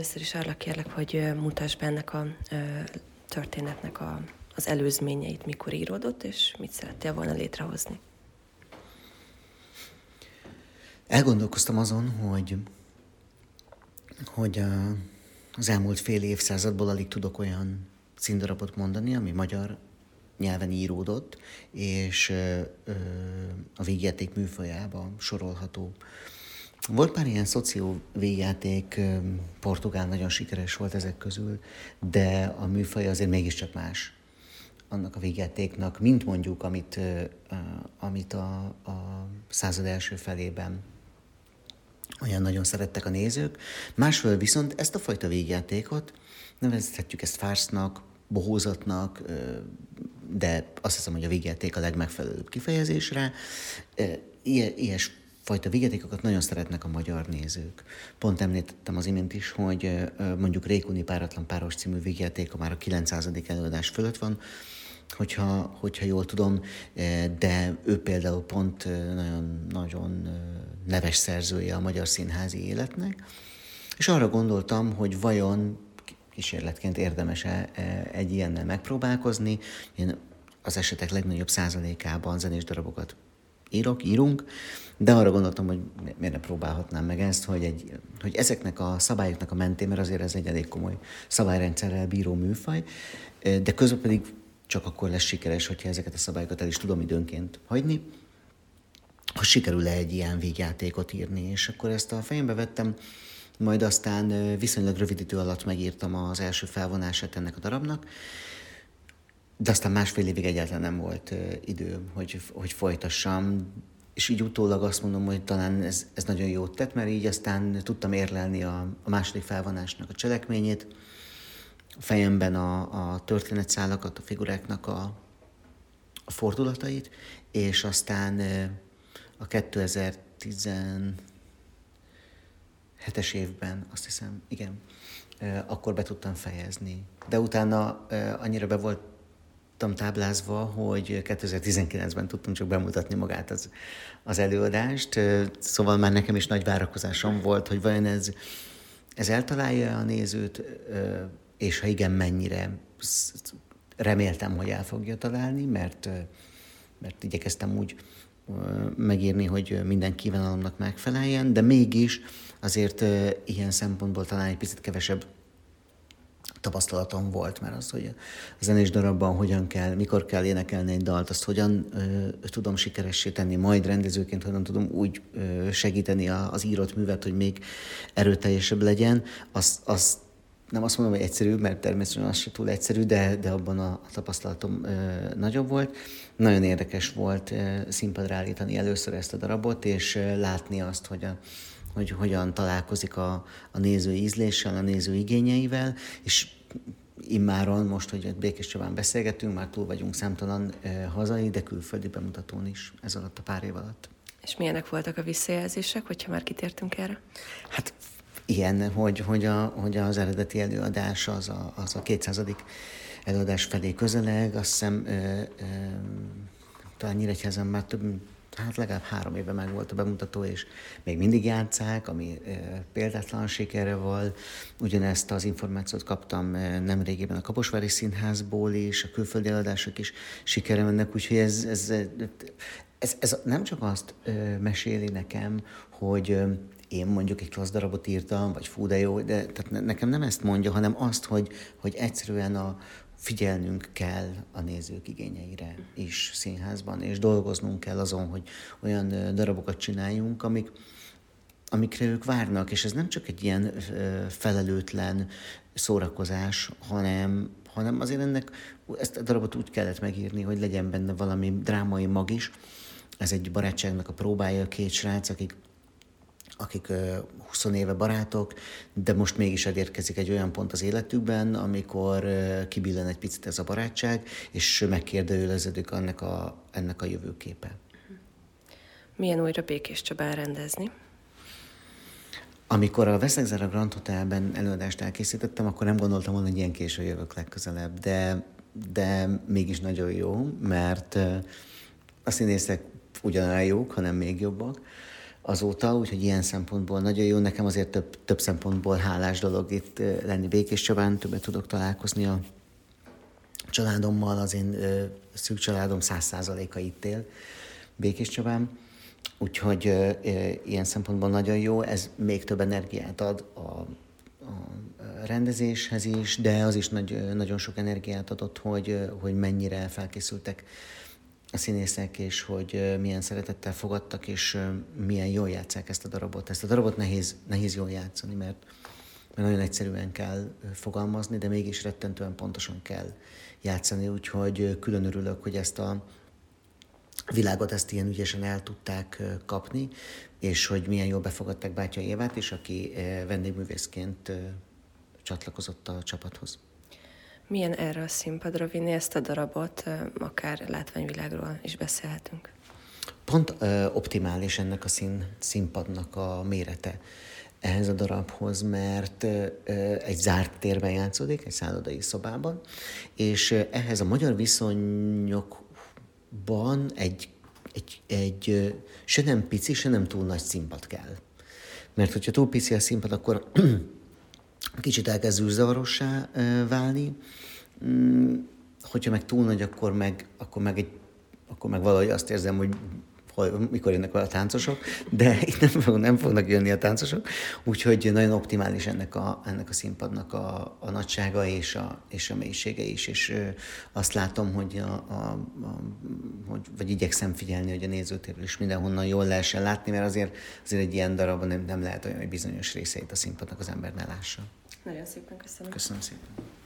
Először is arra kérlek, hogy mutasd be ennek a történetnek a, az előzményeit, mikor íródott, és mit szerettél volna létrehozni. Elgondolkoztam azon, hogy, hogy az elmúlt fél évszázadból alig tudok olyan színdarabot mondani, ami magyar nyelven íródott, és ö, ö, a végjáték műfajába sorolható. Volt pár ilyen szoció végjáték, portugál nagyon sikeres volt ezek közül, de a műfaj azért mégiscsak más annak a végjátéknak, mint mondjuk, amit, amit a, a század első felében olyan nagyon szerettek a nézők. Másfél viszont ezt a fajta végjátékot nevezhetjük ezt fársznak, bohózatnak, de azt hiszem, hogy a végjáték a legmegfelelőbb kifejezésre. Ilyes fajta vigyátékokat nagyon szeretnek a magyar nézők. Pont említettem az imént is, hogy mondjuk Rékuni páratlan páros című vigyátéka már a 900. előadás fölött van, hogyha, hogyha jól tudom, de ő például pont nagyon, nagyon neves szerzője a magyar színházi életnek, és arra gondoltam, hogy vajon kísérletként érdemes-e egy ilyennel megpróbálkozni. Én az esetek legnagyobb százalékában zenés darabokat írok, írunk, de arra gondoltam, hogy miért ne próbálhatnám meg ezt, hogy, egy, hogy ezeknek a szabályoknak a mentén, mert azért ez egy elég komoly szabályrendszerrel bíró műfaj, de közben pedig csak akkor lesz sikeres, hogyha ezeket a szabályokat el is tudom időnként hagyni, ha sikerül-e egy ilyen végjátékot írni, és akkor ezt a fejembe vettem, majd aztán viszonylag rövid idő alatt megírtam az első felvonását ennek a darabnak, de aztán másfél évig egyáltalán nem volt idő, hogy, hogy folytassam, és így utólag azt mondom, hogy talán ez, ez nagyon jót tett, mert így aztán tudtam érlelni a, a második felvonásnak a cselekményét, a fejemben a, a történetszálakat, a figuráknak a, a fordulatait, és aztán a 2017-es évben, azt hiszem, igen, akkor be tudtam fejezni. De utána annyira be volt voltam táblázva, hogy 2019-ben tudtam csak bemutatni magát az, az előadást, szóval már nekem is nagy várakozásom volt, hogy vajon ez, ez eltalálja a nézőt, és ha igen, mennyire reméltem, hogy el fogja találni, mert, mert igyekeztem úgy megírni, hogy minden kívánalomnak megfeleljen, de mégis azért ilyen szempontból talán egy picit kevesebb tapasztalatom volt, mert az, hogy a zenés darabban hogyan kell, mikor kell énekelni egy dalt, azt hogyan ö, tudom sikeressé tenni, majd rendezőként hogyan tudom úgy ö, segíteni a, az írott művet, hogy még erőteljesebb legyen, az, az nem azt mondom, hogy egyszerű, mert természetesen az se túl egyszerű, de, de abban a, tapasztalatom ö, nagyobb volt. Nagyon érdekes volt ö, színpadra állítani először ezt a darabot, és ö, látni azt, hogy a, hogy hogyan találkozik a, a néző ízléssel, a néző igényeivel, és immáron most, hogy Békés Csabán beszélgetünk, már túl vagyunk számtalan eh, hazai, de külföldi bemutatón is ez alatt a pár év alatt. És milyenek voltak a visszajelzések, hogyha már kitértünk erre? Hát ilyen, hogy, hogy, a, hogy az eredeti előadás az a, az a 200. előadás felé közeleg, azt hiszem ö, ö, talán Nyíregyházen már több hát legalább három éve meg volt a bemutató, és még mindig játszák, ami példátlan sikerre van. Ugyanezt az információt kaptam nemrégében a Kaposvári Színházból is, a külföldi eladások is sikere mennek, úgyhogy ez, ez, ez, ez nem csak azt meséli nekem, hogy én mondjuk egy klassz darabot írtam, vagy fú, de jó, de tehát nekem nem ezt mondja, hanem azt, hogy, hogy egyszerűen a, figyelnünk kell a nézők igényeire is színházban, és dolgoznunk kell azon, hogy olyan darabokat csináljunk, amik, amikre ők várnak, és ez nem csak egy ilyen felelőtlen szórakozás, hanem, hanem azért ennek ezt a darabot úgy kellett megírni, hogy legyen benne valami drámai mag is. Ez egy barátságnak a próbája, két srác, akik akik 20 éve barátok, de most mégis elérkezik egy olyan pont az életükben, amikor kibillen egy picit ez a barátság, és megkérdőjeleződik ennek a, ennek a jövőképe. Milyen újra Békés Csabán rendezni? Amikor a Veszegzer a Grand Hotelben előadást elkészítettem, akkor nem gondoltam volna, hogy ilyen késő jövök legközelebb, de, de mégis nagyon jó, mert a színészek ugyanolyan jók, hanem még jobbak azóta, úgyhogy ilyen szempontból nagyon jó. Nekem azért több, több szempontból hálás dolog itt lenni Békés Csabán, többet tudok találkozni a családommal, az én szűk családom száz százaléka itt él Békés Csabán, úgyhogy ilyen szempontból nagyon jó, ez még több energiát ad a, a rendezéshez is, de az is nagy, nagyon sok energiát adott, hogy, hogy mennyire felkészültek a színészek, és hogy milyen szeretettel fogadtak, és milyen jól játszák ezt a darabot. Ezt a darabot nehéz, nehéz jól játszani, mert, mert nagyon egyszerűen kell fogalmazni, de mégis rettentően pontosan kell játszani, úgyhogy külön örülök, hogy ezt a világot ezt ilyen ügyesen el tudták kapni, és hogy milyen jól befogadták Bátya Évát is, aki vendégművészként csatlakozott a csapathoz. Milyen erre a színpadra vinni ezt a darabot, akár látványvilágról is beszélhetünk? Pont ö, optimális ennek a szín, színpadnak a mérete ehhez a darabhoz, mert egy zárt térben játszódik, egy szállodai szobában, és ehhez a magyar viszonyokban egy, egy, egy se nem pici, se nem túl nagy színpad kell. Mert hogyha túl pici a színpad, akkor kicsit elkezd zűrzavarossá válni, mm, hogyha meg túl nagy, akkor meg, akkor meg, egy, akkor meg valahogy azt érzem, hogy mikor jönnek a táncosok, de itt nem, fog, nem fognak jönni a táncosok, úgyhogy nagyon optimális ennek a, ennek a színpadnak a, a nagysága és a, és a mélysége is, és azt látom, hogy, a, a, a, hogy vagy igyekszem figyelni, hogy a nézőtérről is mindenhonnan jól lehessen látni, mert azért, azért egy ilyen darabban nem, nem lehet olyan, hogy bizonyos részeit a színpadnak az ember ne lássa. Nagyon szépen köszönöm. Köszönöm szépen.